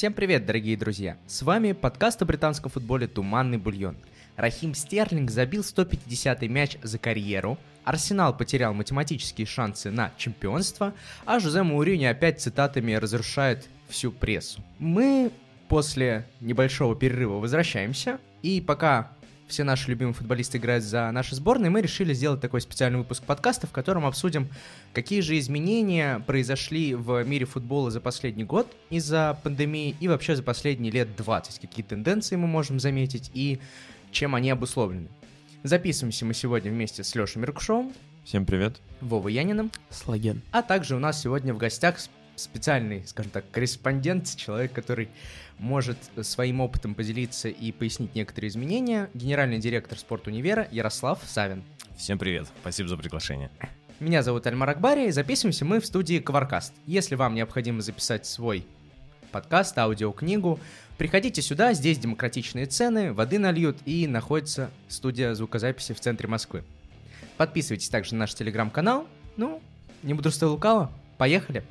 Всем привет, дорогие друзья! С вами подкаст о британском футболе «Туманный бульон». Рахим Стерлинг забил 150-й мяч за карьеру, Арсенал потерял математические шансы на чемпионство, а Жозе Маурини опять цитатами разрушает всю прессу. Мы после небольшого перерыва возвращаемся, и пока все наши любимые футболисты играют за наши сборные, мы решили сделать такой специальный выпуск подкаста, в котором обсудим, какие же изменения произошли в мире футбола за последний год из-за пандемии и вообще за последние лет 20, какие тенденции мы можем заметить и чем они обусловлены. Записываемся мы сегодня вместе с Лешей Меркушевым. Всем привет. Вовой Яниным. Слаген. А также у нас сегодня в гостях специальный, скажем так, корреспондент, человек, который может своим опытом поделиться и пояснить некоторые изменения, генеральный директор спортунивера Ярослав Савин. Всем привет, спасибо за приглашение. Меня зовут Альмар Акбари, и записываемся мы в студии Кваркаст. Если вам необходимо записать свой подкаст, аудиокнигу, приходите сюда, здесь демократичные цены, воды нальют, и находится студия звукозаписи в центре Москвы. Подписывайтесь также на наш телеграм-канал. Ну, не буду лукаво, поехали!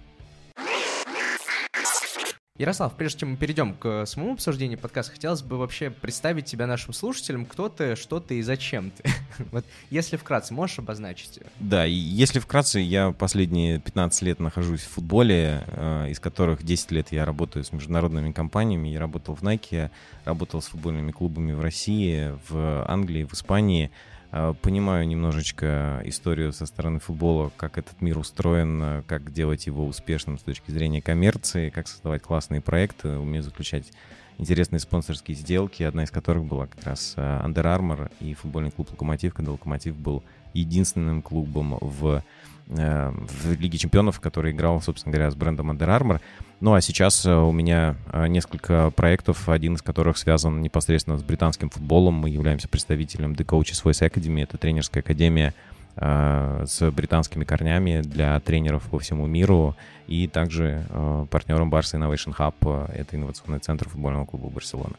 Ярослав, прежде чем мы перейдем к самому обсуждению подкаста, хотелось бы вообще представить тебя нашим слушателям, кто ты, что ты и зачем ты. вот если вкратце, можешь обозначить? Да, и если вкратце, я последние 15 лет нахожусь в футболе, э, из которых 10 лет я работаю с международными компаниями. Я работал в Nike, работал с футбольными клубами в России, в Англии, в Испании. А, понимаю немножечко историю со стороны футбола, как этот мир устроен, как делать его успешным с точки зрения коммерции, как создавать классные проекты, умею заключать интересные спонсорские сделки, одна из которых была как раз а, Under Armour и футбольный клуб «Локомотив», когда «Локомотив» был единственным клубом в Э, в Лиге Чемпионов, который играл, собственно говоря, с брендом Under Armour. Ну а сейчас э, у меня э, несколько проектов, один из которых связан непосредственно с британским футболом. Мы являемся представителем The Coaches Voice Academy. Это тренерская академия с британскими корнями для тренеров по всему миру и также партнером Barca Innovation Hub, это инновационный центр футбольного клуба Барселона.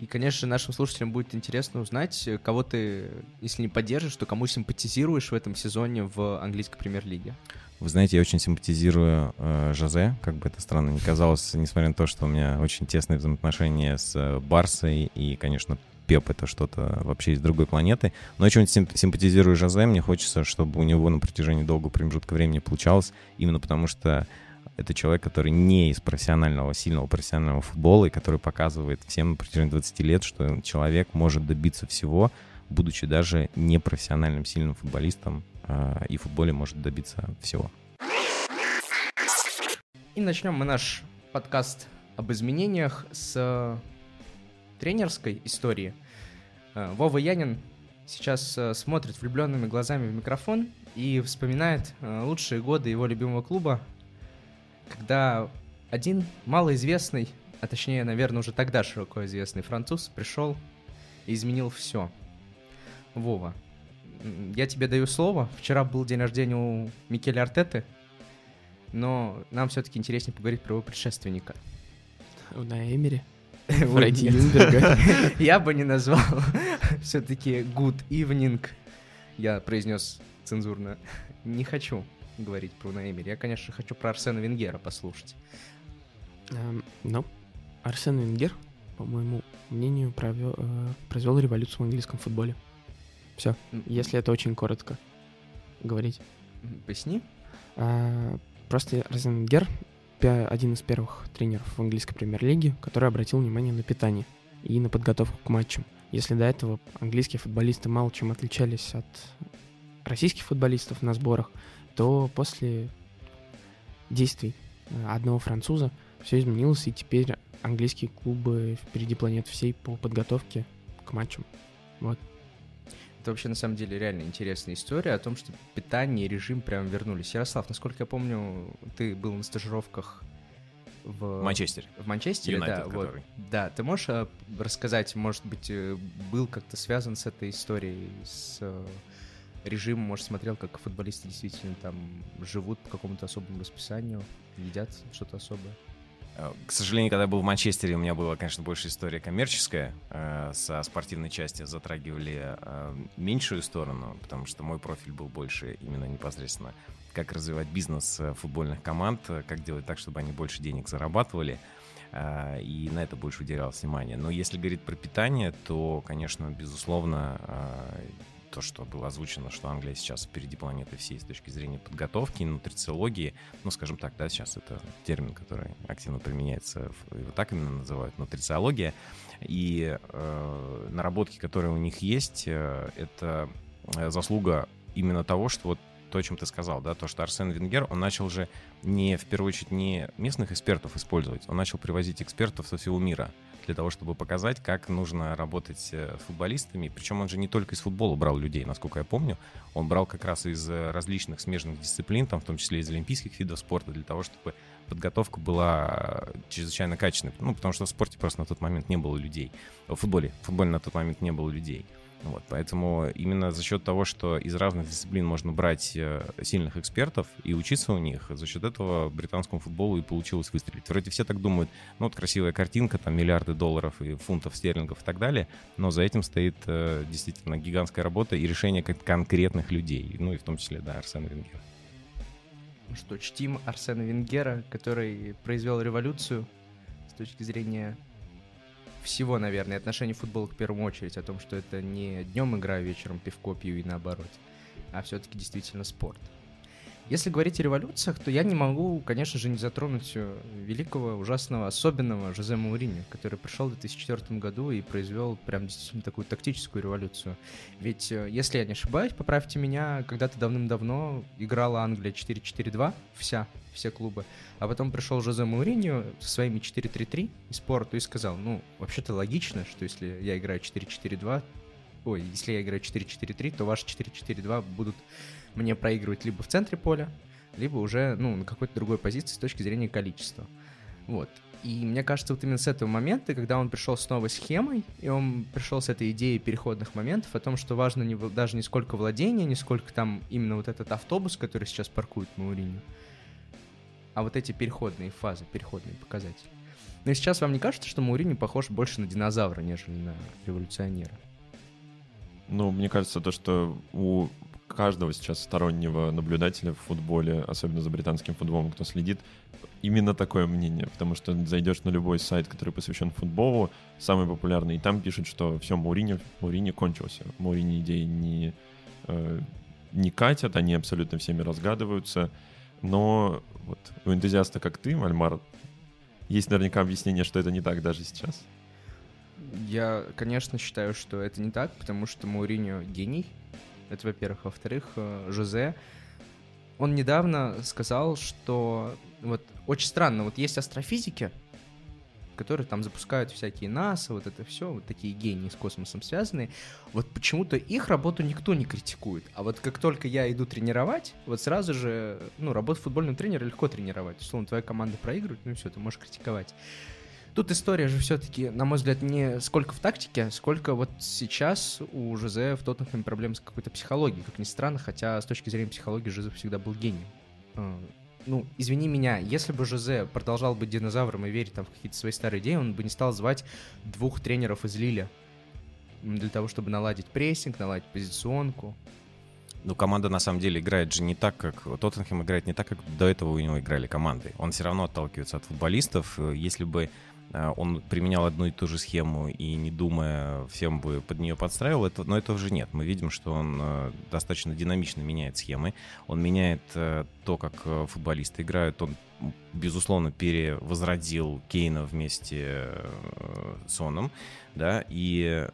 И, конечно, нашим слушателям будет интересно узнать, кого ты, если не поддержишь, то кому симпатизируешь в этом сезоне в английской премьер-лиге. Вы знаете, я очень симпатизирую э, Жозе, как бы это странно ни казалось, несмотря на то, что у меня очень тесные взаимоотношения с э, Барсой, и, конечно, Пеп — это что-то вообще из другой планеты. Но очень симпатизирую Жозе, мне хочется, чтобы у него на протяжении долгого промежутка времени получалось, именно потому что это человек, который не из профессионального, сильного профессионального футбола, и который показывает всем на протяжении 20 лет, что человек может добиться всего, будучи даже непрофессиональным сильным футболистом, а, и в футболе может добиться всего. И начнем мы наш подкаст об изменениях с тренерской истории. А, Вова Янин сейчас а, смотрит влюбленными глазами в микрофон и вспоминает лучшие годы его любимого клуба когда один малоизвестный, а точнее, наверное, уже тогда широко известный француз пришел и изменил все. Вова, я тебе даю слово. Вчера был день рождения у Микеля Артеты, но нам все-таки интереснее поговорить про его предшественника. На Эмери? Фредди Юнберга. Я бы не назвал. Все-таки good evening. Я произнес цензурно. Не хочу говорить про Наэмери. Я, конечно, хочу про Арсена Венгера послушать. Эм, ну, Арсен Венгер, по моему мнению, провел, э, произвел революцию в английском футболе. Все, если это очень коротко говорить. Поясни. А, просто Арсен Венгер один из первых тренеров в английской премьер-лиге, который обратил внимание на питание и на подготовку к матчам. Если до этого английские футболисты мало чем отличались от российских футболистов на сборах, то после действий э, одного француза все изменилось, и теперь английские клубы впереди планеты всей по подготовке к матчам. Вот. Это вообще на самом деле реально интересная история о том, что питание и режим прям вернулись. Ярослав, насколько я помню, ты был на стажировках в Манчестере. В Манчестере, United, да. Вот. Да, ты можешь э, рассказать, может быть, э, был как-то связан с этой историей, с режим, может, смотрел, как футболисты действительно там живут по какому-то особому расписанию, едят что-то особое? Э, к сожалению, когда я был в Манчестере, у меня была, конечно, больше история коммерческая. Э, со спортивной части затрагивали э, меньшую сторону, потому что мой профиль был больше именно непосредственно как развивать бизнес футбольных команд, как делать так, чтобы они больше денег зарабатывали. и на это больше уделялось внимание. Но если говорить про питание, то, конечно, безусловно, то, что было озвучено, что Англия сейчас впереди планеты всей с точки зрения подготовки, нутрициологии, ну, скажем так, да, сейчас это термин, который активно применяется, его так именно называют, нутрициология, и э, наработки, которые у них есть, э, это заслуга именно того, что вот то, о чем ты сказал, да, то, что Арсен Венгер, он начал же не, в первую очередь, не местных экспертов использовать, он начал привозить экспертов со всего мира для того, чтобы показать, как нужно работать э, с футболистами. Причем он же не только из футбола брал людей, насколько я помню. Он брал как раз из э, различных смежных дисциплин, там, в том числе из олимпийских видов спорта, для того, чтобы подготовка была э, чрезвычайно качественной. Ну, потому что в спорте просто на тот момент не было людей. В футболе, в футболе на тот момент не было людей. Вот, поэтому именно за счет того, что из разных дисциплин можно брать э, сильных экспертов и учиться у них, за счет этого британскому футболу и получилось выстрелить. Вроде все так думают, ну вот красивая картинка, там миллиарды долларов и фунтов стерлингов и так далее, но за этим стоит э, действительно гигантская работа и решение конкретных людей, ну и в том числе, да, Арсена Венгера. Что, чтим Арсена Венгера, который произвел революцию с точки зрения всего, наверное, отношение футбола к первую очередь, о том, что это не днем игра, вечером пивко пью и наоборот, а все-таки действительно спорт. Если говорить о революциях, то я не могу, конечно же, не затронуть э, великого, ужасного, особенного Жозе Маурини, который пришел в 2004 году и произвел прям действительно такую тактическую революцию. Ведь, э, если я не ошибаюсь, поправьте меня, когда-то давным-давно играла Англия 4-4-2, вся, все клубы, а потом пришел Жозе Мауриньо со своими 4-3-3 из спорту и сказал, ну, вообще-то логично, что если я играю 4-4-2, ой, если я играю 4-4-3, то ваши 4-4-2 будут мне проигрывать либо в центре поля, либо уже, ну, на какой-то другой позиции с точки зрения количества. Вот. И мне кажется, вот именно с этого момента, когда он пришел с новой схемой, и он пришел с этой идеей переходных моментов, о том, что важно не, даже не сколько владения, не сколько там именно вот этот автобус, который сейчас паркует Мауриню, а вот эти переходные фазы, переходные показатели. Но сейчас вам не кажется, что Маурини похож больше на динозавра, нежели на революционера? Ну, мне кажется, то, что у каждого сейчас стороннего наблюдателя в футболе, особенно за британским футболом, кто следит, именно такое мнение, потому что зайдешь на любой сайт, который посвящен футболу, самый популярный, и там пишут, что все, Маурини, Маурини кончился. Маурини идеи не, э, не катят, они абсолютно всеми разгадываются, но вот у энтузиаста, как ты, Мальмар, есть наверняка объяснение, что это не так даже сейчас. Я, конечно, считаю, что это не так, потому что Мауриньо гений, это во-первых. Во-вторых, э, Жозе, он недавно сказал, что вот очень странно, вот есть астрофизики, которые там запускают всякие НАСА, вот это все, вот такие гении с космосом связанные, вот почему-то их работу никто не критикует. А вот как только я иду тренировать, вот сразу же, ну, работу футбольного тренера легко тренировать. Условно, твоя команда проигрывает, ну все, ты можешь критиковать. Тут история же все-таки, на мой взгляд, не сколько в тактике, сколько вот сейчас у Жозе в Тоттенхэме проблем с какой-то психологией, как ни странно, хотя с точки зрения психологии Жозе всегда был гением. А, ну, извини меня, если бы Жозе продолжал быть динозавром и верить там в какие-то свои старые идеи, он бы не стал звать двух тренеров из Лиля для того, чтобы наладить прессинг, наладить позиционку. Ну, команда на самом деле играет же не так, как... Тоттенхэм играет не так, как до этого у него играли команды. Он все равно отталкивается от футболистов. Если бы он применял одну и ту же схему и, не думая, всем бы под нее подстраивал, это, но этого же нет. Мы видим, что он э, достаточно динамично меняет схемы, он меняет э, то, как футболисты играют, он, безусловно, перевозродил Кейна вместе с Соном, да, и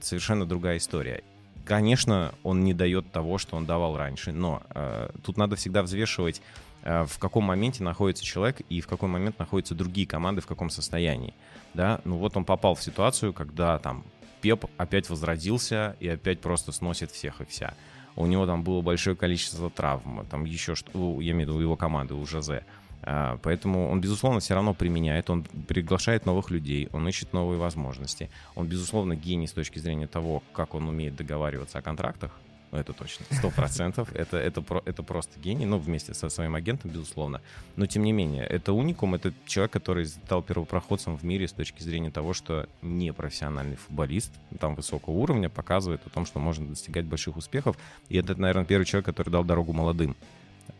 совершенно другая история. Конечно, он не дает того, что он давал раньше, но э, тут надо всегда взвешивать Э, в каком моменте находится человек и в какой момент находятся другие команды, в каком состоянии. Да? Ну вот он попал в ситуацию, когда там Пеп опять возродился и опять просто сносит всех и вся. У него там было большое количество травм, там еще что, я имею в виду его команды, у Жозе. А, поэтому он, безусловно, все равно применяет, он приглашает новых людей, он ищет новые возможности. Он, безусловно, гений с точки зрения того, как он умеет договариваться о контрактах, ну, это точно, сто процентов. Это, это, это просто гений, ну, вместе со своим агентом, безусловно. Но, тем не менее, это уникум, это человек, который стал первопроходцем в мире с точки зрения того, что не профессиональный футболист, там, высокого уровня, показывает о том, что можно достигать больших успехов. И это, наверное, первый человек, который дал дорогу молодым.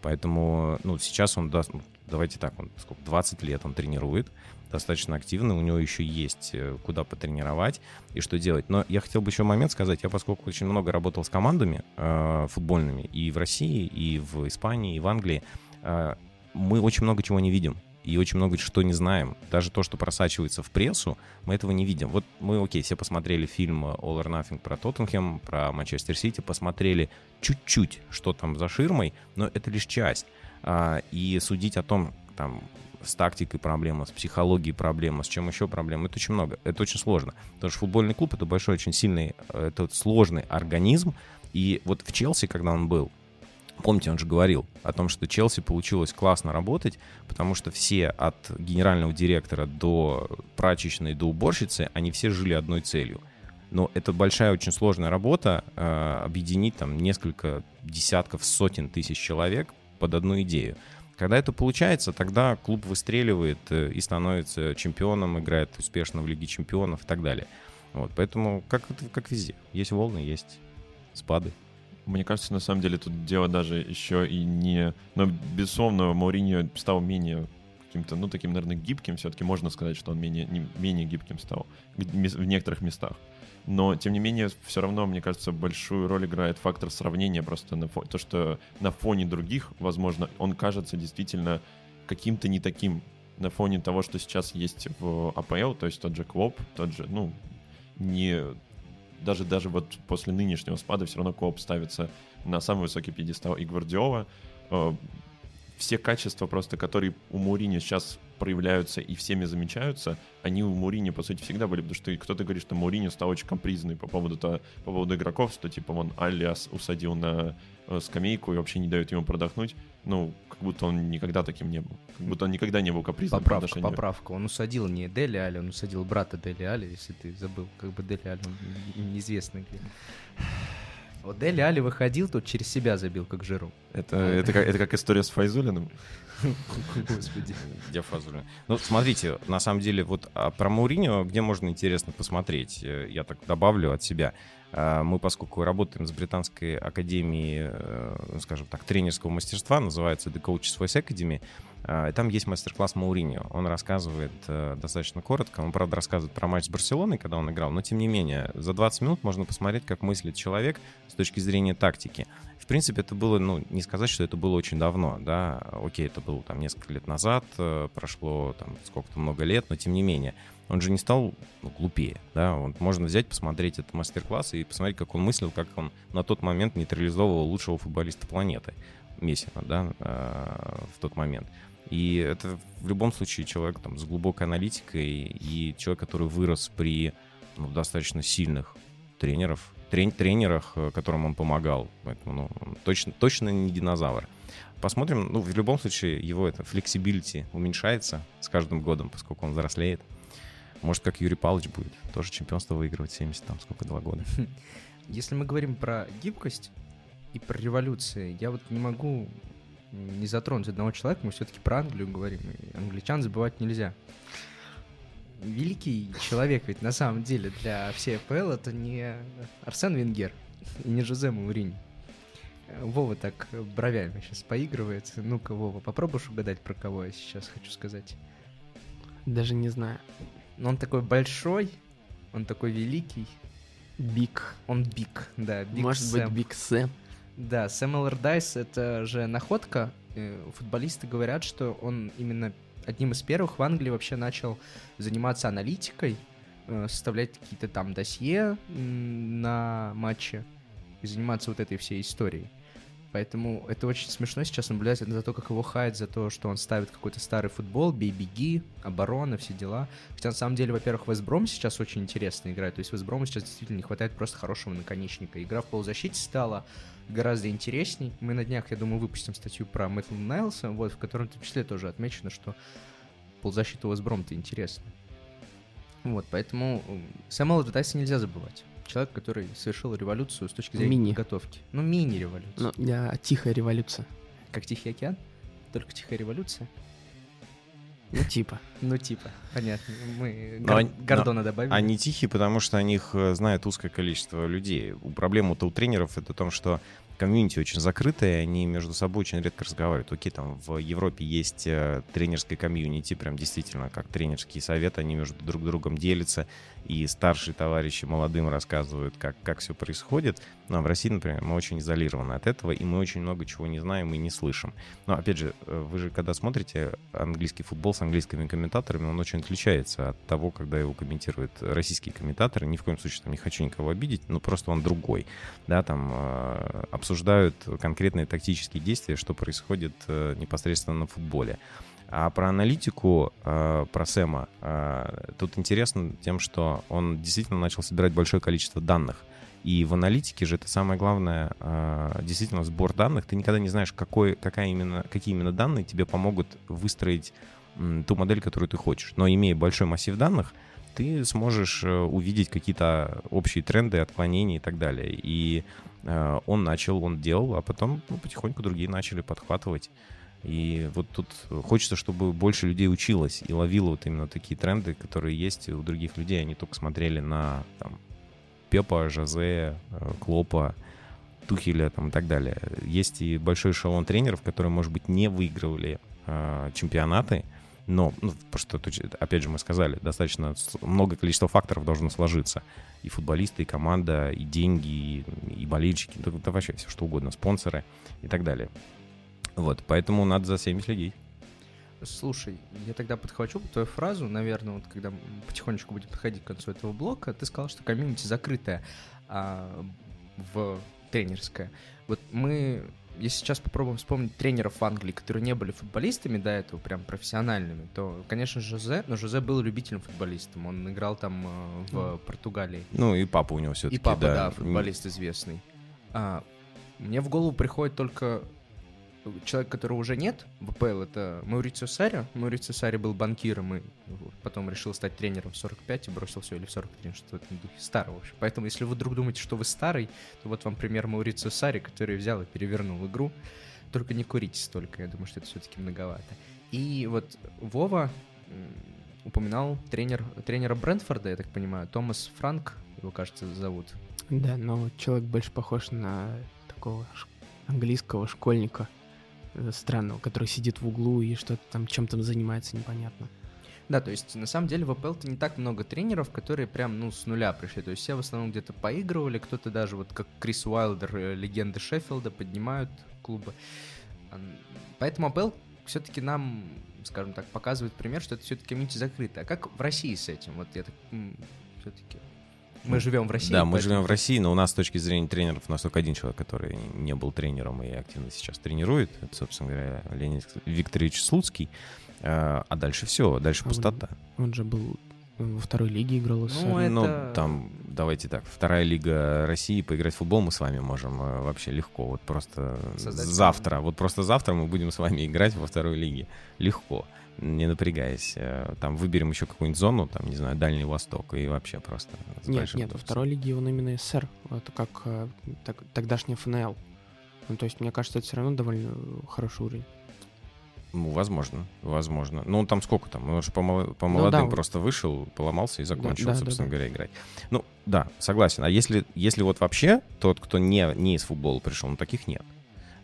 Поэтому, ну, сейчас он даст, давайте так, он сколько, 20 лет он тренирует, достаточно активный, у него еще есть э, куда потренировать и что делать. Но я хотел бы еще момент сказать, я поскольку очень много работал с командами э, футбольными и в России, и в Испании, и в Англии, э, мы очень много чего не видим и очень много что не знаем. Даже то, что просачивается в прессу, мы этого не видим. Вот мы, окей, все посмотрели фильм All or Nothing про Тоттенхэм, про Манчестер Сити, посмотрели чуть-чуть, что там за ширмой, но это лишь часть. А, и судить о том, там, с тактикой проблема, с психологией проблема, с чем еще проблема, это очень много, это очень сложно. Потому что футбольный клуб — это большой, очень сильный, э, это сложный организм, и вот в Челси, когда он был, Помните, он же говорил о том, что Челси получилось классно работать, потому что все от генерального директора до прачечной, до уборщицы, они все жили одной целью. Но это большая, очень сложная работа, э, объединить там несколько десятков, сотен тысяч человек под одну идею. Когда это получается, тогда клуб выстреливает э, и становится чемпионом, играет успешно в Лиге чемпионов и так далее. Вот, поэтому как, как везде. Есть волны, есть спады. Мне кажется, на самом деле тут дело даже еще и не... Но, безусловно, Мауриньо стал менее каким-то, ну, таким, наверное, гибким. Все-таки можно сказать, что он менее, не, менее гибким стал в некоторых местах. Но, тем не менее, все равно, мне кажется, большую роль играет фактор сравнения просто на фоне, то, что на фоне других, возможно, он кажется действительно каким-то не таким на фоне того, что сейчас есть в АПЛ, то есть тот же Клоп, тот же, ну, не... Даже, даже вот после нынешнего спада все равно Клоп ставится на самый высокий пьедестал и Гвардиола. Э, все качества просто, которые у Мourinho сейчас проявляются и всеми замечаются, они у Мурини, по сути, всегда были, потому что кто-то говорит, что Мурини стал очень капризный по поводу, -то, по поводу игроков, что типа он Алиас усадил на э, скамейку и вообще не дает ему продохнуть. Ну, как будто он никогда таким не был. Как будто он никогда не был капризным поправка, по Поправка, он усадил не Дели Али, он усадил брата Дели Али, если ты забыл, как бы Дели Али, он неизвестный где. Вот Дели Али выходил, тут через себя забил, как Жиру. Это, это, как, это как история с Файзулиным? Господи. Где? Ну, смотрите, на самом деле, вот а про Мауриньо, где можно интересно посмотреть, э, я так добавлю от себя. А, мы, поскольку работаем с британской академией, э, скажем так, тренерского мастерства, называется The Coaches Voice Academy, там есть мастер-класс Мауриньо. Он рассказывает э, достаточно коротко. Он, правда, рассказывает про матч с Барселоной, когда он играл, но, тем не менее, за 20 минут можно посмотреть, как мыслит человек с точки зрения тактики. В принципе, это было, ну, не сказать, что это было очень давно, да, окей, это было там несколько лет назад, э, прошло там сколько-то много лет, но тем не менее он же не стал ну, глупее, да, вот можно взять, посмотреть этот мастер-класс и посмотреть, как он мыслил, как он на тот момент нейтрализовывал лучшего футболиста планеты, Мессина, да, э, в тот момент. И это в любом случае человек там с глубокой аналитикой и человек, который вырос при ну, достаточно сильных тренеров, трен тренерах, э, которым он помогал. Поэтому ну, точно, точно не динозавр. Посмотрим, ну, в любом случае, его это flexibility уменьшается с каждым годом, поскольку он взрослеет. Может, как Юрий Павлович будет, тоже чемпионство выигрывать 70, там, сколько, два года. Если мы говорим про гибкость и про революции, я вот не могу не затронуть одного человека, мы все-таки про Англию говорим, и англичан забывать нельзя. Великий человек ведь на самом деле для всей АПЛ это не Арсен Венгер и не Жозе Моуринью. Вова так бровями сейчас поигрывает. Ну-ка, Вова, попробуешь угадать, про кого я сейчас хочу сказать? Даже не знаю. Он такой большой, он такой великий. Big. Он big, да. Big Может Сэм. быть, Big Sam. Да, Сэм Эллардайс — это же находка. Э, футболисты говорят, что он именно одним из первых в Англии вообще начал заниматься аналитикой, э, составлять какие-то там досье на матче и заниматься вот этой всей историей. Поэтому это очень смешно сейчас наблюдать за то, как его хайт, за то, что он ставит какой-то старый футбол, бей-беги, оборона, все дела. Хотя на самом деле, во-первых, Вестбром сейчас очень интересно играет. То есть Вестброму сейчас действительно не хватает просто хорошего наконечника. Игра в полузащите стала гораздо интересней. Мы на днях, я думаю, выпустим статью про Мэтта Найлса, вот, в котором в том числе тоже отмечено, что полузащита у Вестбром-то интересна. Вот, поэтому Сэмюэла Датайса нельзя забывать человек, который совершил революцию с точки зрения мини. подготовки. Ну, мини-революция. Ну, я тихая революция. Как Тихий океан? Только тихая революция? Ну, типа. Ну, типа, понятно. Мы но, Гор... Гордона добавили. Они тихие, потому что о них э, знает узкое количество людей. Проблема-то у тренеров это в том, что комьюнити очень закрытое, они между собой очень редко разговаривают. Окей, там в Европе есть э, тренерское комьюнити, прям действительно как тренерский совет, они между друг другом делятся, и старшие товарищи молодым рассказывают, как, как все происходит. Но в России, например, мы очень изолированы от этого, и мы очень много чего не знаем и не слышим. Но, опять же, э, вы же когда смотрите английский футбол с английскими комментаторами, он очень отличается от того, когда его комментируют российские комментаторы. Ни в коем случае там не хочу никого обидеть, но просто он другой. Да, там э, обсуждают конкретные тактические действия, что происходит э, непосредственно на футболе. А про аналитику, э, про Сэма, э, тут интересно тем, что он действительно начал собирать большое количество данных. И в аналитике же это самое главное, действительно, сбор данных. Ты никогда не знаешь, какой, какая именно, какие именно данные тебе помогут выстроить ту модель, которую ты хочешь. Но имея большой массив данных, ты сможешь увидеть какие-то общие тренды, отклонения и так далее. И он начал, он делал, а потом ну, потихоньку другие начали подхватывать. И вот тут хочется, чтобы больше людей училось и ловило вот именно такие тренды, которые есть у других людей. Они только смотрели на там, Пепа, Жозе, э, Клопа, Тухеля там, и так далее. Есть и большой эшелон тренеров, которые, может быть, не выигрывали э, чемпионаты, но, ну, просто, опять же, мы сказали, достаточно много количества факторов должно сложиться. И футболисты, и команда, и деньги, и, и болельщики, да, да вообще все что угодно, спонсоры и так далее. Вот, поэтому надо за всеми следить. Слушай, я тогда подхвачу твою фразу, наверное, вот когда потихонечку будем подходить к концу этого блока, ты сказал, что комьюнити закрытая а, в тренерская. Вот мы, если сейчас попробуем вспомнить тренеров в Англии, которые не были футболистами до этого, прям профессиональными, то, конечно, Жозе, но Жозе был любительным футболистом, он играл там э, в mm. Португалии. Ну и папа у него все-таки, И папа, да, да футболист известный. А, мне в голову приходит только человек, которого уже нет в АПЛ, это Маурицио Сари. Маурицио Сари был банкиром и потом решил стать тренером в 45 и бросил все, или в 43, что в этом. Старый, в. Поэтому, если вы вдруг думаете, что вы старый, то вот вам пример Маурицио Сари, который взял и перевернул игру. Только не курите столько, я думаю, что это все-таки многовато. И вот Вова упоминал тренер, тренера Брентфорда, я так понимаю, Томас Франк, его, кажется, зовут. Да, но человек больше похож на такого английского школьника – странного, который сидит в углу и что-то там чем-то занимается непонятно. Да, то есть на самом деле в АПЛ-то не так много тренеров, которые прям, ну, с нуля пришли. То есть все в основном где-то поигрывали, кто-то даже вот как Крис Уайлдер, э, легенды Шеффилда, поднимают клубы. Поэтому АПЛ все-таки нам, скажем так, показывает пример, что это все-таки комьюнити закрыто. А как в России с этим? Вот я так все-таки мы живем в России. Да, мы живем в России, но у нас с точки зрения тренеров у нас только один человек, который не был тренером и активно сейчас тренирует. Это, собственно говоря, Леонид Викторович Слуцкий. А, а дальше все, дальше он, пустота. Он же был во второй лиге играл. Ну, это... ну, там, давайте так, вторая лига России, поиграть в футбол мы с вами можем э, вообще легко. Вот просто Создать завтра, вот просто завтра мы будем с вами играть во второй лиге. Легко не напрягаясь. Э, там выберем еще какую-нибудь зону, там, не знаю, Дальний Восток, и вообще просто... Нет, нет, во второй лиге он именно СССР. Это как э, так, тогдашний ФНЛ. Ну, то есть, мне кажется, это все равно довольно хороший уровень. Ну, возможно, возможно. Ну, там сколько там? Он же по, по молодым ну, да. просто вышел, поломался и закончил, да, собственно да, да. говоря, играть. Ну, да, согласен. А если, если вот вообще тот, кто не, не из футбола пришел, ну, таких нет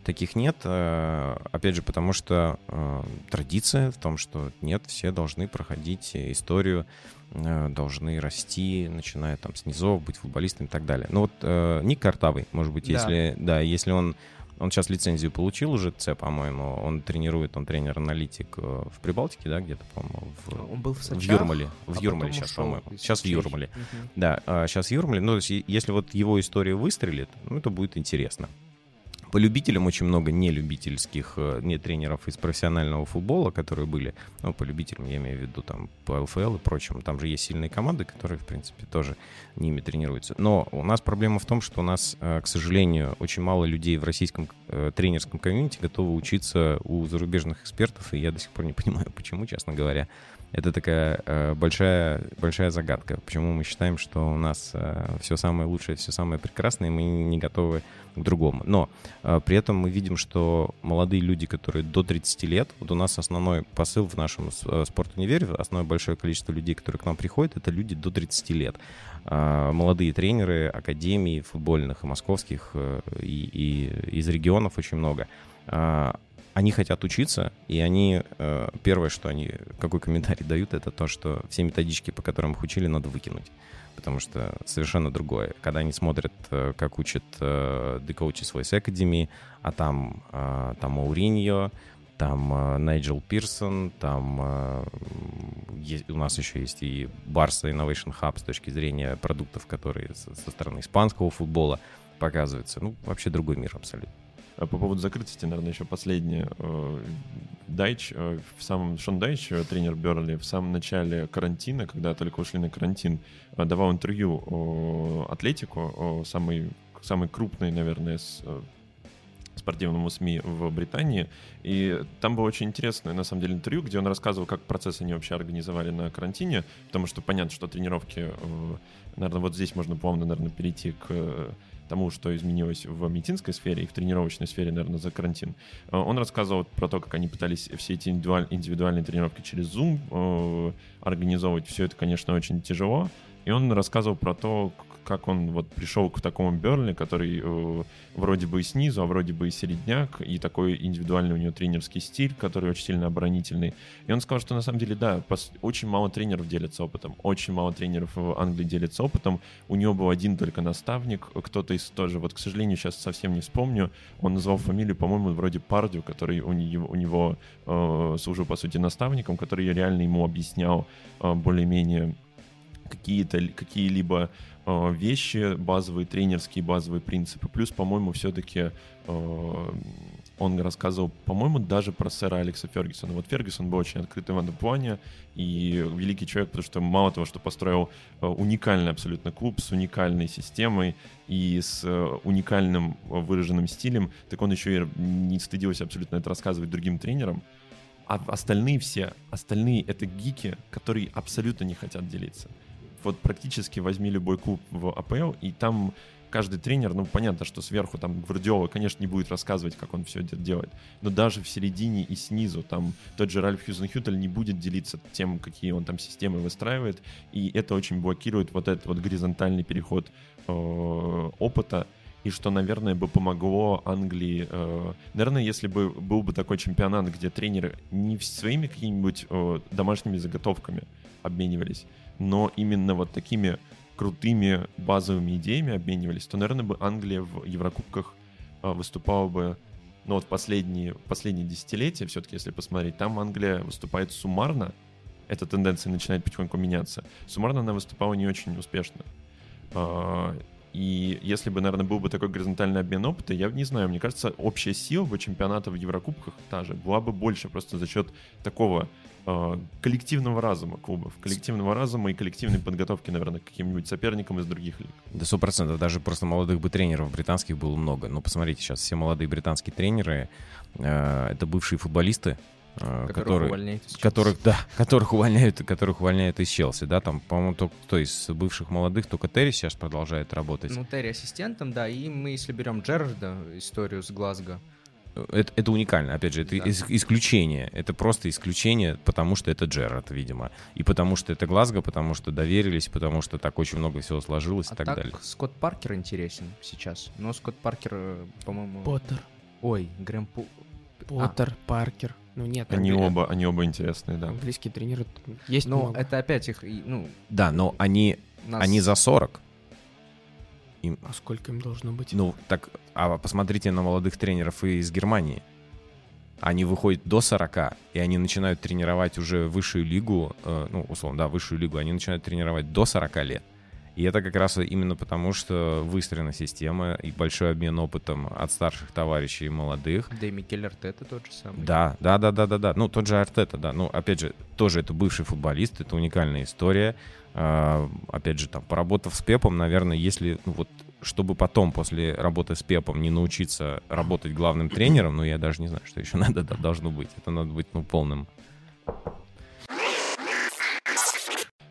таких нет. Э, опять же, потому что э, традиция в том, что нет, все должны проходить историю, э, должны расти, начиная там с низов, быть футболистом и так далее. Ну вот Ник Картавый, может быть, да. если, да, если он он сейчас лицензию получил уже, Ц, по-моему. Он тренирует, он тренер-аналитик в Прибалтике, да, где-то, по-моему. В, он был в, Сочах, в Юрмале. В а Юрмале сейчас, по-моему. Сейчас в Юрмале. Угу. Да, сейчас в Юрмале. Ну, то есть, если вот его история выстрелит, ну, это будет интересно. По любителям очень много нелюбительских, э, не тренеров из профессионального футбола, которые были. Ну, по любителям я имею в виду там по ЛФЛ и прочим. Там же есть сильные команды, которые, в принципе, тоже ними тренируются. Но у нас проблема в том, что у нас, э, к сожалению, очень мало людей в российском э, тренерском комьюнити готовы учиться у зарубежных экспертов, и я до сих пор не понимаю, почему, честно говоря. Это такая э, большая, большая загадка. Почему мы считаем, что у нас э, все самое лучшее, все самое прекрасное, и мы не готовы к другому. Но при этом мы видим, что молодые люди, которые до 30 лет, вот у нас основной посыл в нашем э, спорт-универе, основное большое количество людей, которые к нам приходят, это люди до 30 лет. А, молодые тренеры академий футбольных и московских, э, и, и из регионов очень много а, они хотят учиться, и они э, первое, что они, какой комментарий дают, это то, что все методички, по которым их учили, надо выкинуть. Потому что совершенно другое. Когда они смотрят, э, как учат э, The Coaches Voice Academy, а там, там Мауриньо, там Найджел Пирсон, там есть, у нас еще есть и Barça Innovation Hub с точки зрения продуктов, которые со, со стороны испанского футбола показываются. Ну, вообще другой мир абсолютно. А по поводу закрытости, наверное, еще последнее. Э, Дайч, э, в самом, Шон Дайч, э, тренер Берли, в самом начале карантина, когда только ушли на карантин, давал интервью Атлетику, самый, самый крупный, наверное, с спортивному СМИ в Британии. И там было очень интересное, на самом деле, интервью, где он рассказывал, как процесс они вообще организовали на карантине, потому что понятно, что тренировки, наверное, вот здесь можно плавно, наверное, перейти к тому, что изменилось в медицинской сфере и в тренировочной сфере, наверное, за карантин. Э, он рассказывал про то, как они пытались все эти индивидуальные тренировки через Zoom э, организовывать. Все это, конечно, очень тяжело. И он рассказывал про то, как он вот пришел к такому Берли, который э, вроде бы и снизу, а вроде бы и середняк, и такой индивидуальный у него тренерский стиль, который очень сильно оборонительный. И он сказал, что на самом деле, да, очень мало тренеров делятся опытом, очень мало тренеров в Англии делятся опытом. У него был один только наставник, кто-то из тоже, вот, к сожалению, сейчас совсем не вспомню, он назвал фамилию, по-моему, вроде Пардю, который у него, у него э, служил, по сути, наставником, который реально ему объяснял э, более-менее какие-то какие-либо э, вещи, базовые тренерские базовые принципы. Плюс, по-моему, все-таки э, он рассказывал, по-моему, даже про сэра Алекса Фергюсона. Вот Фергюсон был очень открытый в этом плане и великий человек, потому что мало того, что построил э, уникальный абсолютно клуб с уникальной системой и с уникальным выраженным стилем, так он еще и не стыдился абсолютно это рассказывать другим тренерам. А остальные все, остальные это гики, которые абсолютно не хотят делиться вот практически возьми любой клуб в АПЛ, и там каждый тренер, ну, понятно, что сверху там Гвардиола, конечно, не будет рассказывать, как он все это делает, но даже в середине и снизу там тот же Ральф Хьюзенхютель не будет делиться тем, какие он там системы выстраивает, и это очень блокирует вот этот вот горизонтальный переход э, опыта, и что, наверное, бы помогло Англии. Э, наверное, если бы был бы такой чемпионат, где тренеры не своими какими-нибудь э, домашними заготовками обменивались, но именно вот такими крутыми базовыми идеями обменивались, то, наверное, бы Англия в Еврокубках а, выступала бы, ну вот последние, последние десятилетия, все-таки, если посмотреть, там Англия выступает суммарно, эта тенденция начинает потихоньку меняться. Суммарно она выступала не очень успешно. А, и если бы, наверное, был бы такой горизонтальный обмен опыта, я не знаю, мне кажется, общая сила бы чемпионата в Еврокубках та же была бы больше просто за счет такого коллективного разума клубов, коллективного разума и коллективной подготовки, наверное, к каким-нибудь соперникам из других лиг. Да, сто процентов. Даже просто молодых бы тренеров британских было много. Ну, посмотрите, сейчас все молодые британские тренеры э, — это бывшие футболисты, Которых которые, увольняют из которых, да, которых увольняют, которых увольняют из Челси, да, там, по-моему, только кто из бывших молодых, только Терри сейчас продолжает работать. Ну, Терри ассистентом, да, и мы, если берем Джерарда, историю с Глазго, это, это уникально, опять же, это да. исключение. Это просто исключение, потому что это Джерард, видимо. И потому что это Глазго, потому что доверились, потому что так очень много всего сложилось а и так, так далее. Скотт Паркер интересен сейчас. Но Скотт Паркер, э, по-моему... Поттер. Ой, Грэм Пу... Поттер, а. Паркер. Ну нет, они англи... оба, они оба интересные, да. Английские тренеры есть. Но много. это опять их, ну. Да, но они, нас... они за 40. Им... А сколько им должно быть? Ну так, а посмотрите на молодых тренеров из Германии. Они выходят до 40, и они начинают тренировать уже высшую лигу, э, ну, условно, да, высшую лигу, они начинают тренировать до 40 лет. И это как раз именно потому, что выстроена система и большой обмен опытом от старших товарищей и молодых. Да и Микель Артета тот же самый. Да, да, да, да, да, да. Ну, тот же Артета, да. Ну, опять же, тоже это бывший футболист, это уникальная история. А, опять же, там, поработав с Пепом, наверное, если, ну, вот, чтобы потом, после работы с Пепом, не научиться работать главным тренером, ну, я даже не знаю, что еще надо, да, должно быть. Это надо быть, ну, полным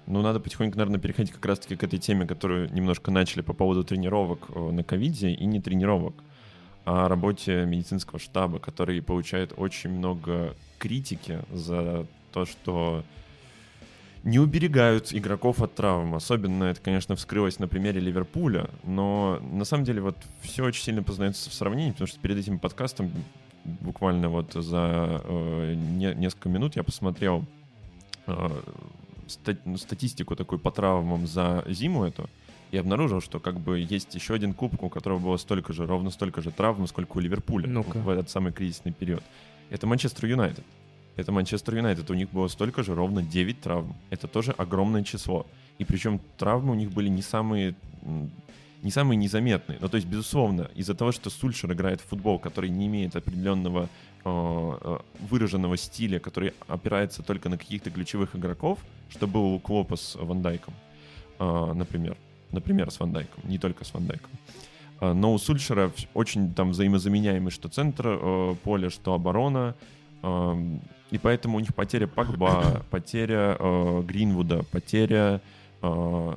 Ну, надо потихоньку, наверное, переходить как раз-таки к этой теме, которую немножко начали по поводу тренировок э, на ковиде и не тренировок. о работе медицинского штаба, который получает очень много критики за то, что не уберегают игроков от травм. Особенно это, конечно, вскрылось на примере Ливерпуля, но на самом деле вот все очень сильно познается в сравнении, потому что перед этим подкастом буквально вот за э, не, несколько минут я посмотрел э, стати статистику такую по травмам за зиму эту и обнаружил, что как бы есть еще один кубок, у которого было столько же, ровно столько же травм, сколько у Ливерпуля ну в этот самый кризисный период. Это Манчестер Юнайтед. Это Манчестер Юнайтед. У них было столько же, ровно 9 травм. Это тоже огромное число. И причем травмы у них были не самые не самые незаметные. Но то есть, безусловно, из-за того, что Сульшер играет в футбол, который не имеет определенного э, э, выраженного стиля, который опирается только на каких-то ключевых игроков, что было у Клопа с Ван Дайком, э, например. Например, с Ван Дайком, не только с Ван Дайком. Э, но у Сульшера очень там взаимозаменяемый что центр э, поля, что оборона. Э, и поэтому у них потеря Пакба, потеря э, Гринвуда, потеря э,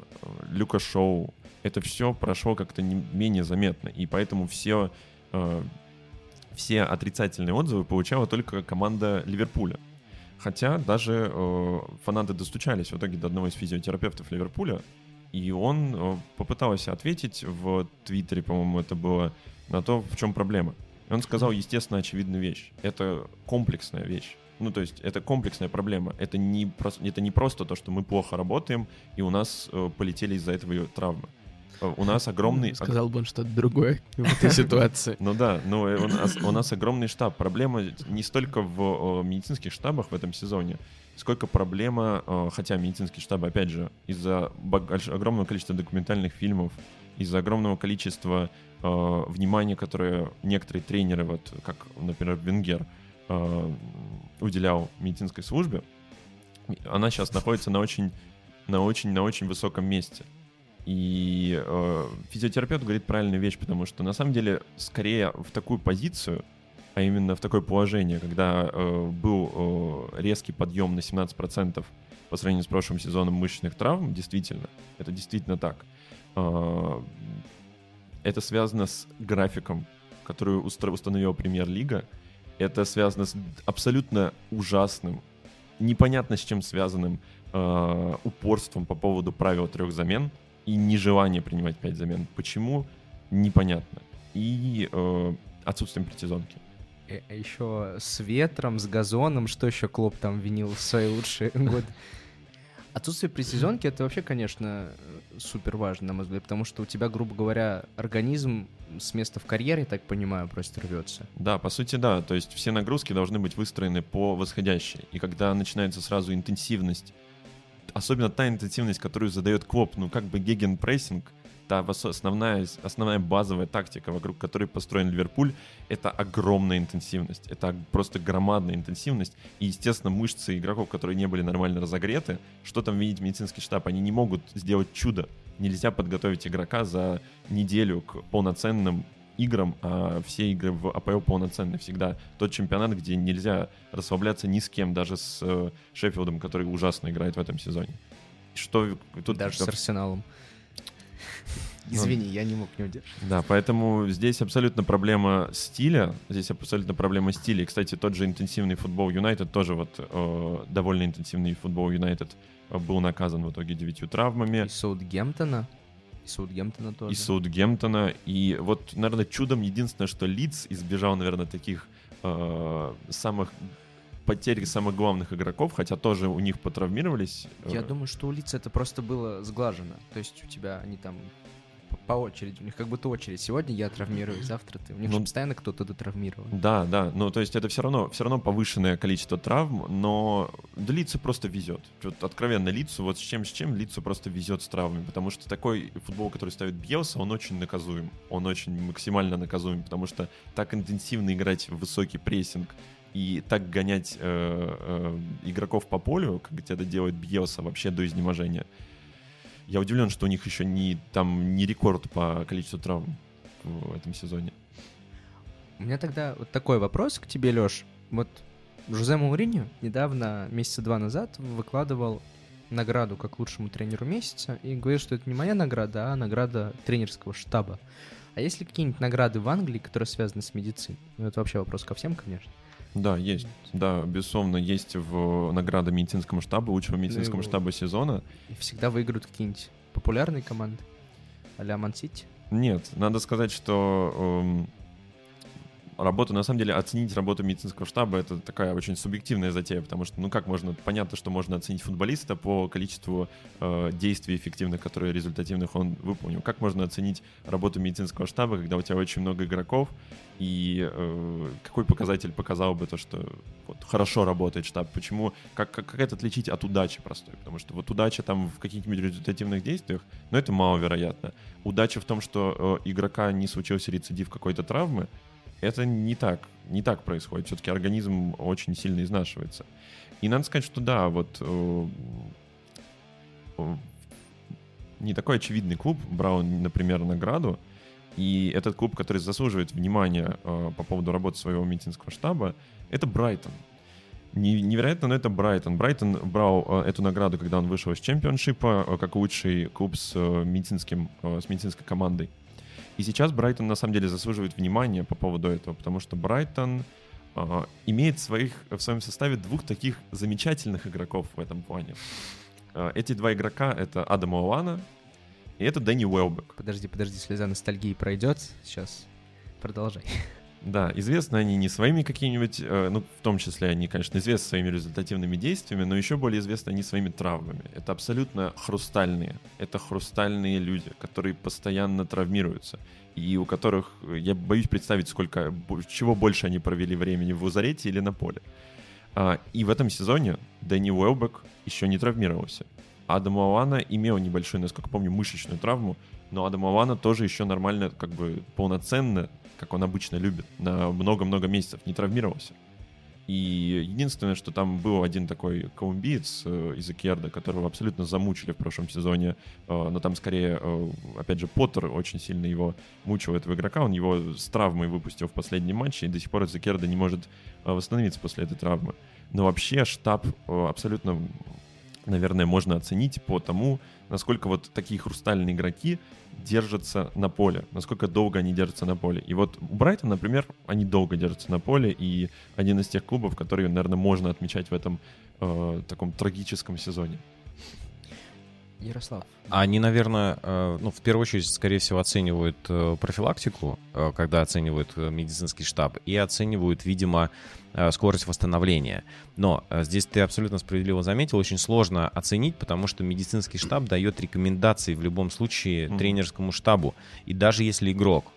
Люка Шоу, это все прошло как-то не менее заметно. И поэтому все, э, все отрицательные отзывы получала только команда Ливерпуля. Хотя даже э, фанаты достучались в итоге до одного из физиотерапевтов Ливерпуля, и он э, попытался ответить в Твиттере, по-моему, это было, на то, в чем проблема. И он сказал, естественно, очевидную вещь. Это комплексная вещь. Ну, то есть это комплексная проблема. Это не, просто, это не просто то, что мы плохо работаем, и у нас э, полетели из-за этого травмы у нас огромный... Сказал бы он что-то другое в этой ситуации. Ну да, но у нас, у нас огромный штаб. Проблема не столько в медицинских штабах в этом сезоне, сколько проблема, хотя медицинские штабы, опять же, из-за огромного количества документальных фильмов, из-за огромного количества внимания, которое некоторые тренеры, вот как, например, Венгер, уделял медицинской службе, она сейчас находится на очень, на очень, на очень высоком месте. И э, физиотерапевт говорит правильную вещь, потому что на самом деле скорее в такую позицию, а именно в такое положение, когда э, был э, резкий подъем на 17% по сравнению с прошлым сезоном мышечных травм, действительно, это действительно так. Э, это связано с графиком, который установила премьер-лига. Это связано с абсолютно ужасным, непонятно с чем связанным э, упорством по поводу правила трех замен — и нежелание принимать 5 замен. Почему? Непонятно. И э, отсутствием предсезонки. Э, а еще с ветром, с газоном, что еще Клоп там винил в свои лучшие годы. Отсутствие предсезонки это вообще, конечно, супер важно, на мой взгляд, потому что у тебя, грубо говоря, организм с места в карьере, так понимаю, просто рвется. Да, по сути, да. То есть все нагрузки должны быть выстроены по восходящей. И когда начинается сразу интенсивность особенно та интенсивность, которую задает Клоп, ну как бы геген-прессинг, та основная, основная базовая тактика, вокруг которой построен Ливерпуль, это огромная интенсивность. Это просто громадная интенсивность. И, естественно, мышцы игроков, которые не были нормально разогреты, что там видеть медицинский штаб, они не могут сделать чудо. Нельзя подготовить игрока за неделю к полноценным играм, а все игры в АПЛ полноценны всегда. Тот чемпионат, где нельзя расслабляться ни с кем, даже с э, Шеффилдом, который ужасно играет в этом сезоне. Что тут даже с Арсеналом. Ну, Извини, я не мог не удержать. Да, поэтому здесь абсолютно проблема стиля. Здесь абсолютно проблема стиля. И, кстати, тот же интенсивный футбол Юнайтед тоже вот э, довольно интенсивный футбол Юнайтед э, был наказан в итоге девятью травмами. И Саутгемптона. И Саутгемптона тоже. И Саутгемптона. И вот, наверное, чудом единственное, что Лидс избежал, наверное, таких э, самых потерь самых главных игроков, хотя тоже у них потравмировались. Я думаю, что у Лица это просто было сглажено. То есть у тебя они там по очереди. У них как будто очередь. Сегодня я травмирую, завтра ты. У них ну, постоянно кто-то дотравмирован. Да, да. Ну, то есть это все равно, все равно повышенное количество травм, но да, лицу просто везет. Вот откровенно лицу, вот с чем с чем лицу просто везет с травмами, потому что такой футбол, который ставит Бьелса, он очень наказуем. Он очень максимально наказуем, потому что так интенсивно играть в высокий прессинг, и так гонять э, э, игроков по полю, как это делает Бьелса вообще до изнеможения, я удивлен, что у них еще не, там, не рекорд по количеству травм в этом сезоне. У меня тогда вот такой вопрос к тебе, Леш. Вот Жузе Мауриньо недавно, месяца два назад, выкладывал награду как лучшему тренеру месяца и говорил, что это не моя награда, а награда тренерского штаба. А есть ли какие-нибудь награды в Англии, которые связаны с медициной? Ну, это вообще вопрос ко всем, конечно. Да, есть. Да, безусловно, есть в награда медицинскому штабу, лучшего медицинского Ну, штаба сезона. И всегда выиграют какие-нибудь популярные команды? А-ля Ман-Сити? Нет, надо сказать, что эм, работу, на самом деле, оценить работу медицинского штаба это такая очень субъективная затея, потому что, ну как можно, понятно, что можно оценить футболиста по количеству э, действий эффективных, которые результативных он выполнил. Как можно оценить работу медицинского штаба, когда у тебя очень много игроков, и э, какой показатель показал бы то, что вот, хорошо работает штаб? Почему? Как, как, как это отличить от удачи простой? Потому что вот удача там в каких-нибудь результативных действиях, но это маловероятно. Удача в том, что э, игрока не случился рецидив какой-то травмы, это не так, не так происходит. Все-таки организм очень сильно изнашивается. И надо сказать, что да, вот э, э, не такой очевидный клуб брал, например, награду, и этот клуб, который заслуживает внимания э, по поводу работы своего медицинского штаба, это Брайтон. Не- Невероятно, но это Брайтон. Брайтон брал эту награду, когда он вышел из чемпионшипа, как лучший клуб с, медицинским, э, с медицинской командой. И сейчас Брайтон на самом деле заслуживает внимания по поводу этого, потому что Брайтон э, имеет своих, в своем составе двух таких замечательных игроков в этом плане. Э, эти два игрока — это Адам Лалана и это Дэнни Уэлбек. Подожди, подожди, слеза ностальгии пройдет. Сейчас продолжай. Да, известны они не своими какими-нибудь, э, ну, в том числе они, конечно, известны своими результативными действиями, но еще более известны они своими травмами. Это абсолютно хрустальные. Это хрустальные люди, которые постоянно травмируются. И у которых, э, я боюсь представить, сколько, чего больше они провели времени в Узарете или на поле. А, и в этом сезоне Дэнни Уэлбек еще не травмировался. Адам Лавана имел небольшую, насколько помню, мышечную травму, но Адам Лавана тоже еще нормально, как бы полноценно, как он обычно любит, на много-много месяцев не травмировался. И единственное, что там был один такой колумбиец э, из Экерда, которого абсолютно замучили в прошлом сезоне, э, но там скорее, э, опять же, Поттер очень сильно его мучил, этого игрока, он его с травмой выпустил в последнем матче, и до сих пор из не может э, восстановиться после этой травмы. Но вообще штаб э, абсолютно, наверное, можно оценить по тому, насколько вот такие хрустальные игроки держатся на поле, насколько долго они держатся на поле. И вот у Брайтона, например, они долго держатся на поле, и один из тех клубов, которые, наверное, можно отмечать в этом э, таком трагическом сезоне. Ярослав. Они, наверное, э, ну, в первую очередь, скорее всего, оценивают э, профилактику, э, когда оценивают медицинский штаб, и оценивают, видимо, скорость восстановления. Но здесь ты абсолютно справедливо заметил, очень сложно оценить, потому что медицинский штаб дает рекомендации в любом случае тренерскому штабу. И даже если игрок,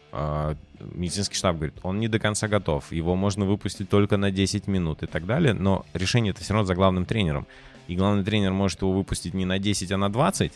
медицинский штаб говорит, он не до конца готов, его можно выпустить только на 10 минут и так далее, но решение это все равно за главным тренером. И главный тренер может его выпустить не на 10, а на 20,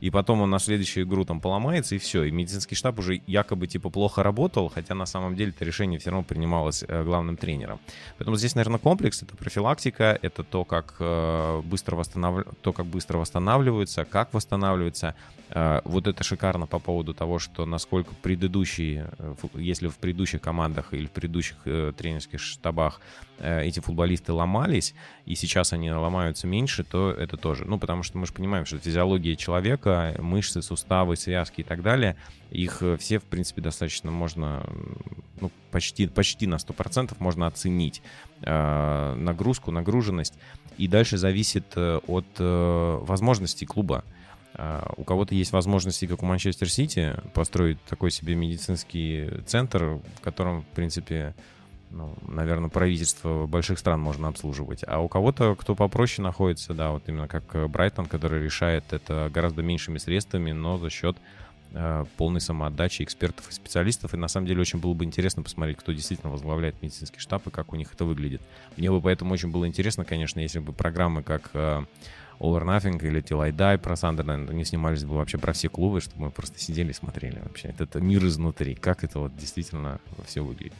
и потом он на следующую игру там поломается, и все. И медицинский штаб уже якобы типа плохо работал, хотя на самом деле это решение все равно принималось э, главным тренером. Поэтому здесь, наверное, комплекс — это профилактика, это то, как, э, быстро, восстанов... то, как быстро восстанавливаются, как восстанавливаются. Э, вот это шикарно по поводу того, что насколько предыдущие, э, если в предыдущих командах или в предыдущих э, тренерских штабах эти футболисты ломались, и сейчас они ломаются меньше, то это тоже. Ну, потому что мы же понимаем, что физиология человека, мышцы, суставы, связки и так далее, их э, все, в принципе, достаточно можно, ну, почти, почти на 100% можно оценить э, нагрузку, нагруженность. И дальше зависит э, от э, возможностей клуба. У кого-то есть возможности, как у Манчестер Сити, построить такой себе медицинский центр, в котором, в принципе, ну, наверное, правительство больших стран можно обслуживать. А у кого-то, кто попроще находится, да, вот именно как э, Брайтон, который решает это гораздо меньшими средствами, но за счет э, полной самоотдачи экспертов и специалистов. И на самом деле очень было бы интересно посмотреть, кто действительно возглавляет медицинский штаб и как у них это выглядит. Мне бы поэтому очень было интересно, конечно, если бы программы как э, All or Nothing или Till I Die про Сандерленд, они снимались бы вообще про все клубы, чтобы мы просто сидели и смотрели вообще. Это, мир изнутри, как это вот действительно все выглядит.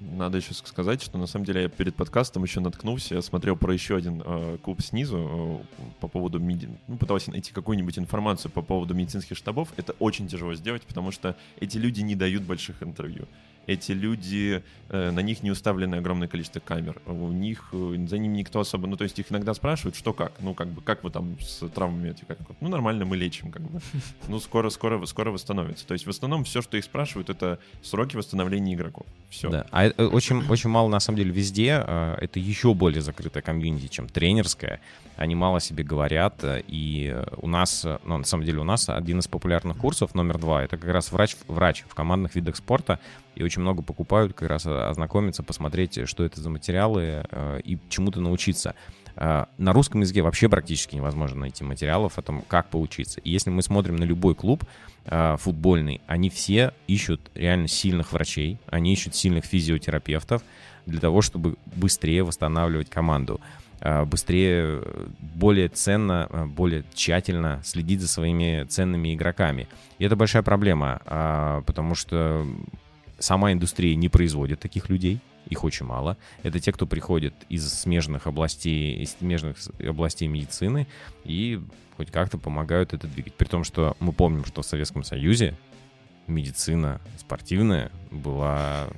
Надо еще сказать, что на самом деле я перед подкастом еще наткнулся, я смотрел про еще один э, клуб снизу э, по поводу меди... ну, пытался найти какую-нибудь информацию по поводу медицинских штабов. Это очень тяжело сделать, потому что эти люди не дают больших интервью. Эти люди, э, на них не уставлено огромное количество камер, у них, э, за ним никто особо, ну, то есть их иногда спрашивают, что как, ну, как бы, как вы там с травмами эти, как, ну, нормально, мы лечим, как бы, ну, скоро, скоро, скоро восстановится. То есть в основном все, что их спрашивают, это сроки восстановления игроков. Все. Да. А очень, очень мало, на самом деле, везде. э, Это еще более закрытая комьюнити, чем тренерская. Они мало себе говорят. И у нас, ну, на самом деле, у нас один из популярных курсов, номер два, это как раз врач, врач в командных видах спорта. И очень много покупают как раз э, ознакомиться, посмотреть, что это за материалы э, и чему-то научиться. Э, На русском языке вообще практически невозможно найти материалов о том, как поучиться. И если мы смотрим на любой клуб э, футбольный, они все ищут реально сильных врачей, они ищут сильных физиотерапевтов для того, чтобы быстрее восстанавливать команду, э, быстрее, э, более ценно, э, более тщательно следить за своими ценными игроками. И это большая проблема, а, потому что сама индустрия не производит таких людей, их очень мало. Это те, кто приходит из смежных областей, из смежных областей медицины и хоть как-то помогают это двигать. При том, что мы помним, что в Советском Союзе медицина спортивная была,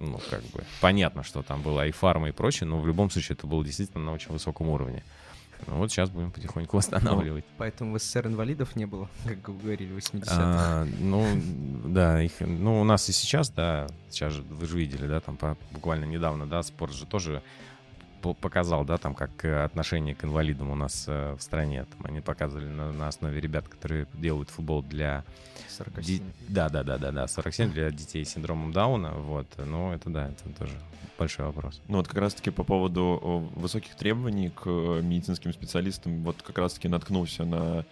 ну, как бы, понятно, что там была и фарма и прочее, но в любом случае это было действительно на очень высоком уровне. Ну, вот сейчас будем потихоньку восстанавливать. Поэтому в СССР инвалидов не было, как вы говорили, в 80-х. А, ну, да, их, ну, у нас и сейчас, да, сейчас же, вы же видели, да, там по- буквально недавно, да, спорт же тоже показал, да, там, как э, отношение к инвалидам у нас э, в стране. Там они показывали на, на основе ребят, которые делают футбол для... 47. ди- Да, да, да, да, да, 47 для детей с синдромом Дауна, вот. Ну, это да, это тоже большой вопрос. Ну вот как раз-таки по поводу высоких требований к э, медицинским специалистам, вот как раз-таки наткнулся на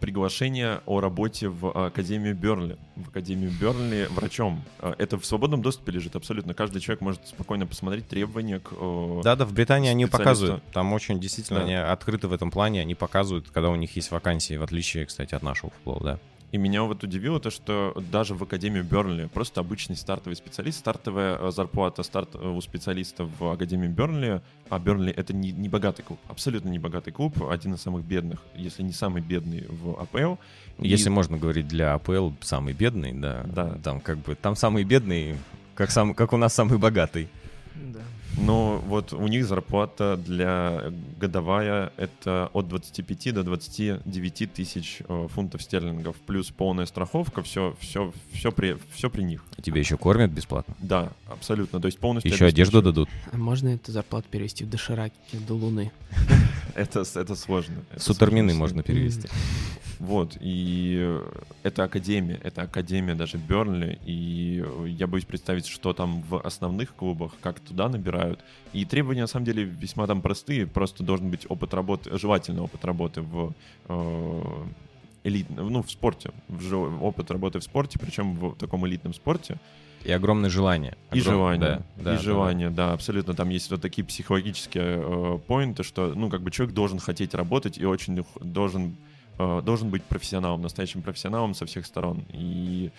приглашение о работе в Академию Бернли. В Академию Бернли врачом. А, Это в свободном доступе лежит абсолютно. Каждый человек может спокойно посмотреть требования к... э, Да, да, в Британии они показывают. Там очень действительно Да. они открыты в этом плане. Они показывают, когда у них есть вакансии, в отличие, кстати, от нашего футбола, да. И меня вот удивило то, что даже в Академию Бернли просто обычный стартовый специалист, стартовая э, зарплата старт э, у специалиста в Академии Бернли, а Бернли это не, не богатый клуб, абсолютно не богатый клуб, один из самых бедных, если не самый бедный в АПЛ. И- Если можно говорить для АПЛ, самый бедный, да. Да. Там как бы, там самый бедный, как, сам, как у нас самый богатый. Да. Но вот у них зарплата для годовая это от 25 до 29 тысяч э, фунтов стерлингов, плюс полная страховка, все, все, все, при, все при них. Тебе еще кормят бесплатно. Да, абсолютно. То есть полностью Еще одежду дадут. А можно эту зарплату перевести в дошираки до Луны? Это, это сложно. Сутермины можно перевести. Вот, и э, это академия, это академия даже Бернли, и э, я боюсь представить, что там в основных клубах, как туда набирают. И требования, на самом деле, весьма там простые, просто должен быть опыт работы, желательно опыт работы в э, элитном, ну, в спорте, в опыт работы в спорте, причем в таком элитном спорте. И огромное желание. И Огром- желание, да, да, и да, желание, да. абсолютно. Там есть вот такие психологические э, поинты, что, ну, как бы человек должен хотеть работать и очень должен, э, должен быть профессионалом, настоящим профессионалом со всех сторон. И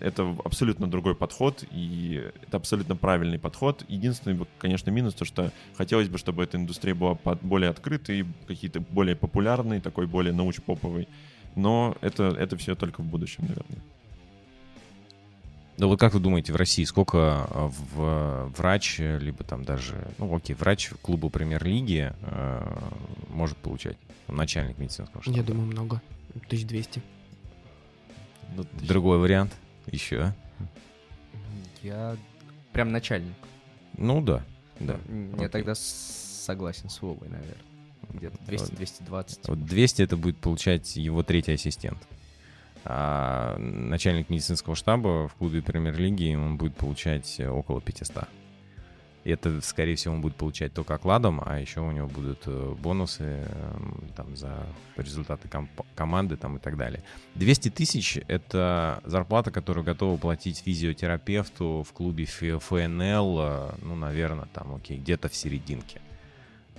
это абсолютно другой подход, и это абсолютно правильный подход. Единственный, конечно, минус то, что хотелось бы, чтобы эта индустрия была под- более открытой, какие-то более популярной, такой более научпоповой. Но это, это все только в будущем, наверное. Да вот как вы думаете, в России сколько э, в, врач, э, либо там даже, ну окей, врач клуба премьер-лиги э, может получать? Начальник медицинского штаба. Я думаю, много. 1200. Ну, Другой вариант еще. Я прям начальник. Ну да, да. М, Я окей. тогда согласен с Вовой, наверное. Где-то 200-220. Вот 200 это будет получать его третий ассистент. А начальник медицинского штаба в клубе премьер-лиги он будет получать около 500. Это, скорее всего, он будет получать только окладом, а еще у него будут э, бонусы эм, там, за результаты комп- команды там, и так далее. 200 тысяч — это зарплата, которую готовы платить физиотерапевту в клубе ФНЛ, э, ну, наверное, там, окей, где-то в серединке.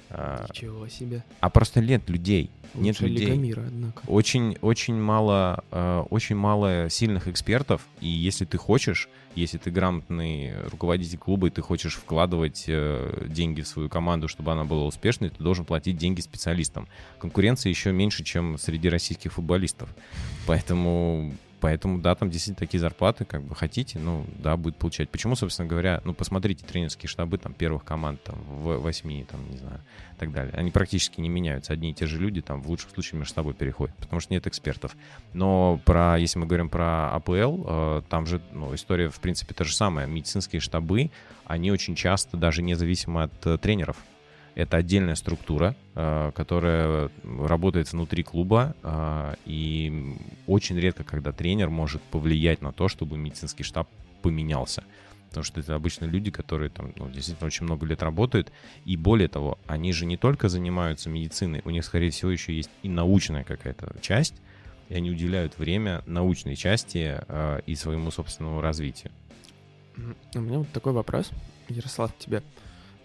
А, Ничего себе. а просто нет людей. Нет Лучшая людей. Мира, однако. Очень, очень мало, э, очень мало сильных экспертов. И если ты хочешь, если ты грамотный руководитель клуба и ты хочешь вкладывать э, деньги в свою команду, чтобы она была успешной, ты должен платить деньги специалистам. Конкуренция еще меньше, чем среди российских футболистов. Поэтому Поэтому, да, там действительно такие зарплаты, как бы хотите, ну, да, будет получать. Почему, собственно говоря, ну, посмотрите тренерские штабы там первых команд, там, в восьми, там, не знаю, и так далее. Они практически не меняются. Одни и те же люди там в лучшем случае между собой переходят, потому что нет экспертов. Но про, если мы говорим про АПЛ, э, там же, ну, история, в принципе, та же самая. Медицинские штабы, они очень часто даже независимо от э, тренеров. Это отдельная структура, э, которая работает внутри клуба, э, и очень редко, когда тренер может повлиять на то, чтобы медицинский штаб поменялся. Потому что это обычно люди, которые там ну, действительно очень много лет работают. И более того, они же не только занимаются медициной, у них, скорее всего, еще есть и научная какая-то часть, и они уделяют время научной части э, и своему собственному развитию. У меня вот такой вопрос, Ярослав, тебе.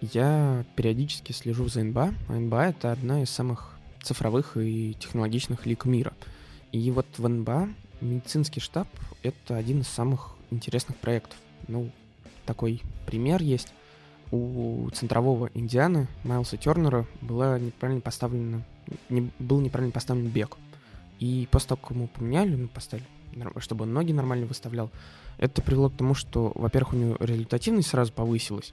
Я периодически слежу за НБА. НБА — это одна из самых цифровых и технологичных лиг мира. И вот в НБА медицинский штаб — это один из самых интересных проектов. Ну, такой пример есть. У центрового Индианы Майлса Тернера была неправильно поставлена, не, был неправильно поставлен бег. И после того, как ему поменяли, ну, поставили, чтобы он ноги нормально выставлял, это привело к тому, что, во-первых, у него результативность сразу повысилась,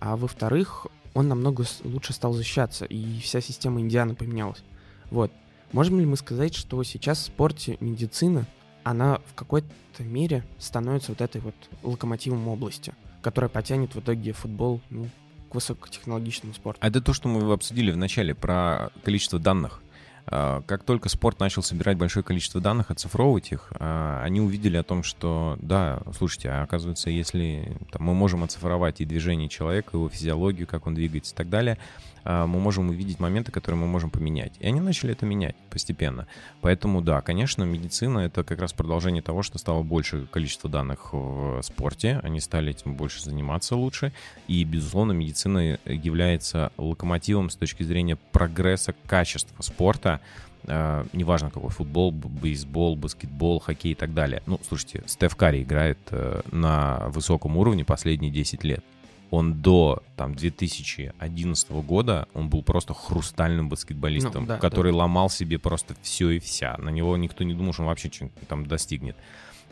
а во-вторых, он намного лучше стал защищаться, и вся система Индианы поменялась. Вот. Можем ли мы сказать, что сейчас в спорте медицина, она в какой-то мере становится вот этой вот локомотивом области, которая потянет в итоге футбол ну, к высокотехнологичному спорту? А это то, что мы обсудили в начале про количество данных. А, как только спорт начал собирать большое количество данных, оцифровывать их, а, они увидели о том, что, да, слушайте, а оказывается, если там, мы можем оцифровать и движение человека, его физиологию, как он двигается и так далее, мы можем увидеть моменты, которые мы можем поменять. И они начали это менять постепенно. Поэтому, да, конечно, медицина — это как раз продолжение того, что стало больше количество данных в спорте, они стали этим больше заниматься лучше, и, безусловно, медицина является локомотивом с точки зрения прогресса качества спорта, Uh, неважно какой футбол, бейсбол, баскетбол, хоккей и так далее. Ну, слушайте, Стеф Карри играет uh, на высоком уровне последние 10 лет он до там 2011 года он был просто хрустальным баскетболистом, ну, да, который да. ломал себе просто все и вся. На него никто не думал, что он вообще что-нибудь там достигнет.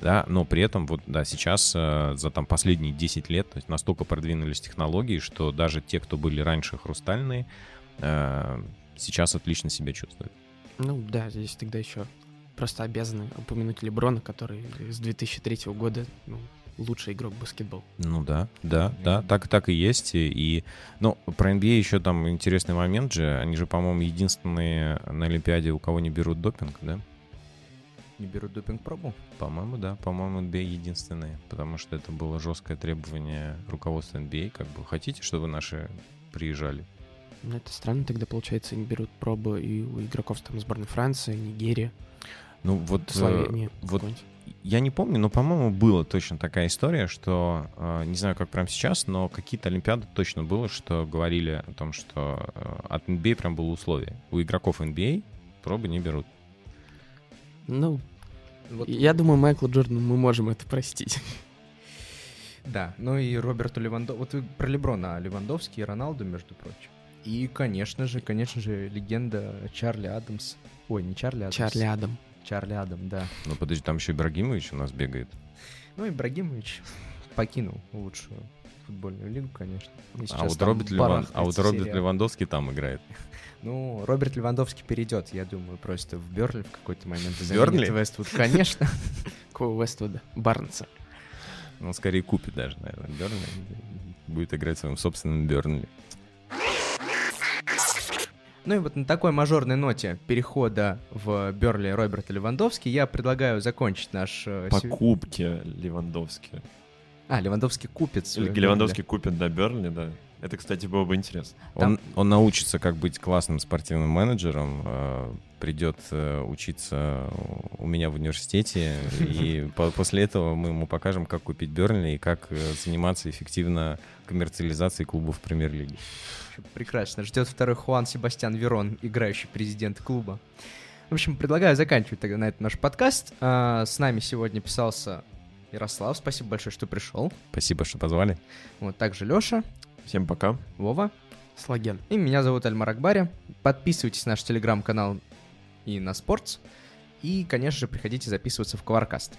Да, но при этом вот да, сейчас э, за там последние 10 лет то есть настолько продвинулись технологии, что даже те, кто были раньше хрустальные, э, сейчас отлично себя чувствуют. Ну да, здесь тогда еще просто обязаны упомянуть Леброна, который с 2003 года ну, лучший игрок баскетбол. Ну да, да, да, так, так и есть. И, ну, про NBA еще там интересный момент же. Они же, по-моему, единственные на Олимпиаде, у кого не берут допинг, да? Не берут допинг-пробу? По-моему, да. По-моему, NBA единственные. Потому что это было жесткое требование руководства NBA. Как бы хотите, чтобы наши приезжали? Ну, это странно, тогда, получается, не берут пробы и у игроков там сборной Франции, Нигерии. Ну вот, Словения, э, вот я не помню, но, по-моему, была точно такая история, что, э, не знаю, как прямо сейчас, но какие-то Олимпиады точно было, что говорили о том, что э, от NBA прям было условие. У игроков NBA пробы не берут. Ну, вот. я думаю, Майклу Джордану мы можем это простить. Да, ну и Роберту Левандовски. Вот вы про Леброна, Левандовский и Роналду, между прочим. И, конечно же, конечно же, легенда Чарли Адамс. Ой, не Чарли Адамс. Чарли Адам. Чарли Адам, да. Ну подожди, там еще Ибрагимович у нас бегает. Ну, Ибрагимович покинул лучшую футбольную лигу, конечно. А вот, Роберт Леван... а вот Роберт Левандовский там играет. Ну, Роберт Левандовский перейдет, я думаю, просто в Берли в какой-то момент. В Берли? Вествуд, конечно. Какого Вествуда? Барнса. Ну, скорее купит даже, наверное, Берли. Будет играть в своем собственном Бернли. Ну и вот на такой мажорной ноте перехода в Берли Роберта Левандовски я предлагаю закончить наш... Э, Покупки Левандовски. А, Левандовский купит Или Левандовский купит, да, Берли, да. Это, кстати, было бы интересно. Там... Он, он научится, как быть классным спортивным менеджером, э, придет э, учиться у меня в университете, и по после этого мы ему покажем, как купить Бернли и как э, заниматься эффективно коммерциализацией клубов премьер-лиги. Прекрасно. Ждет второй Хуан Себастьян Верон, играющий президент клуба. В общем, предлагаю заканчивать тогда на этом наш подкаст. А, с нами сегодня писался Ярослав. Спасибо большое, что пришел. Спасибо, что позвали. Вот также Леша. Всем пока. Вова. Слаген. И меня зовут Альмар Акбари. Подписывайтесь на наш телеграм-канал и на Спортс. И, конечно же, приходите записываться в Кваркаст.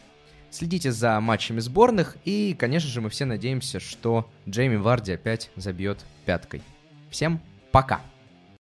Следите за матчами сборных, и, конечно же, мы все надеемся, что Джейми Варди опять забьет пяткой. Всем пока!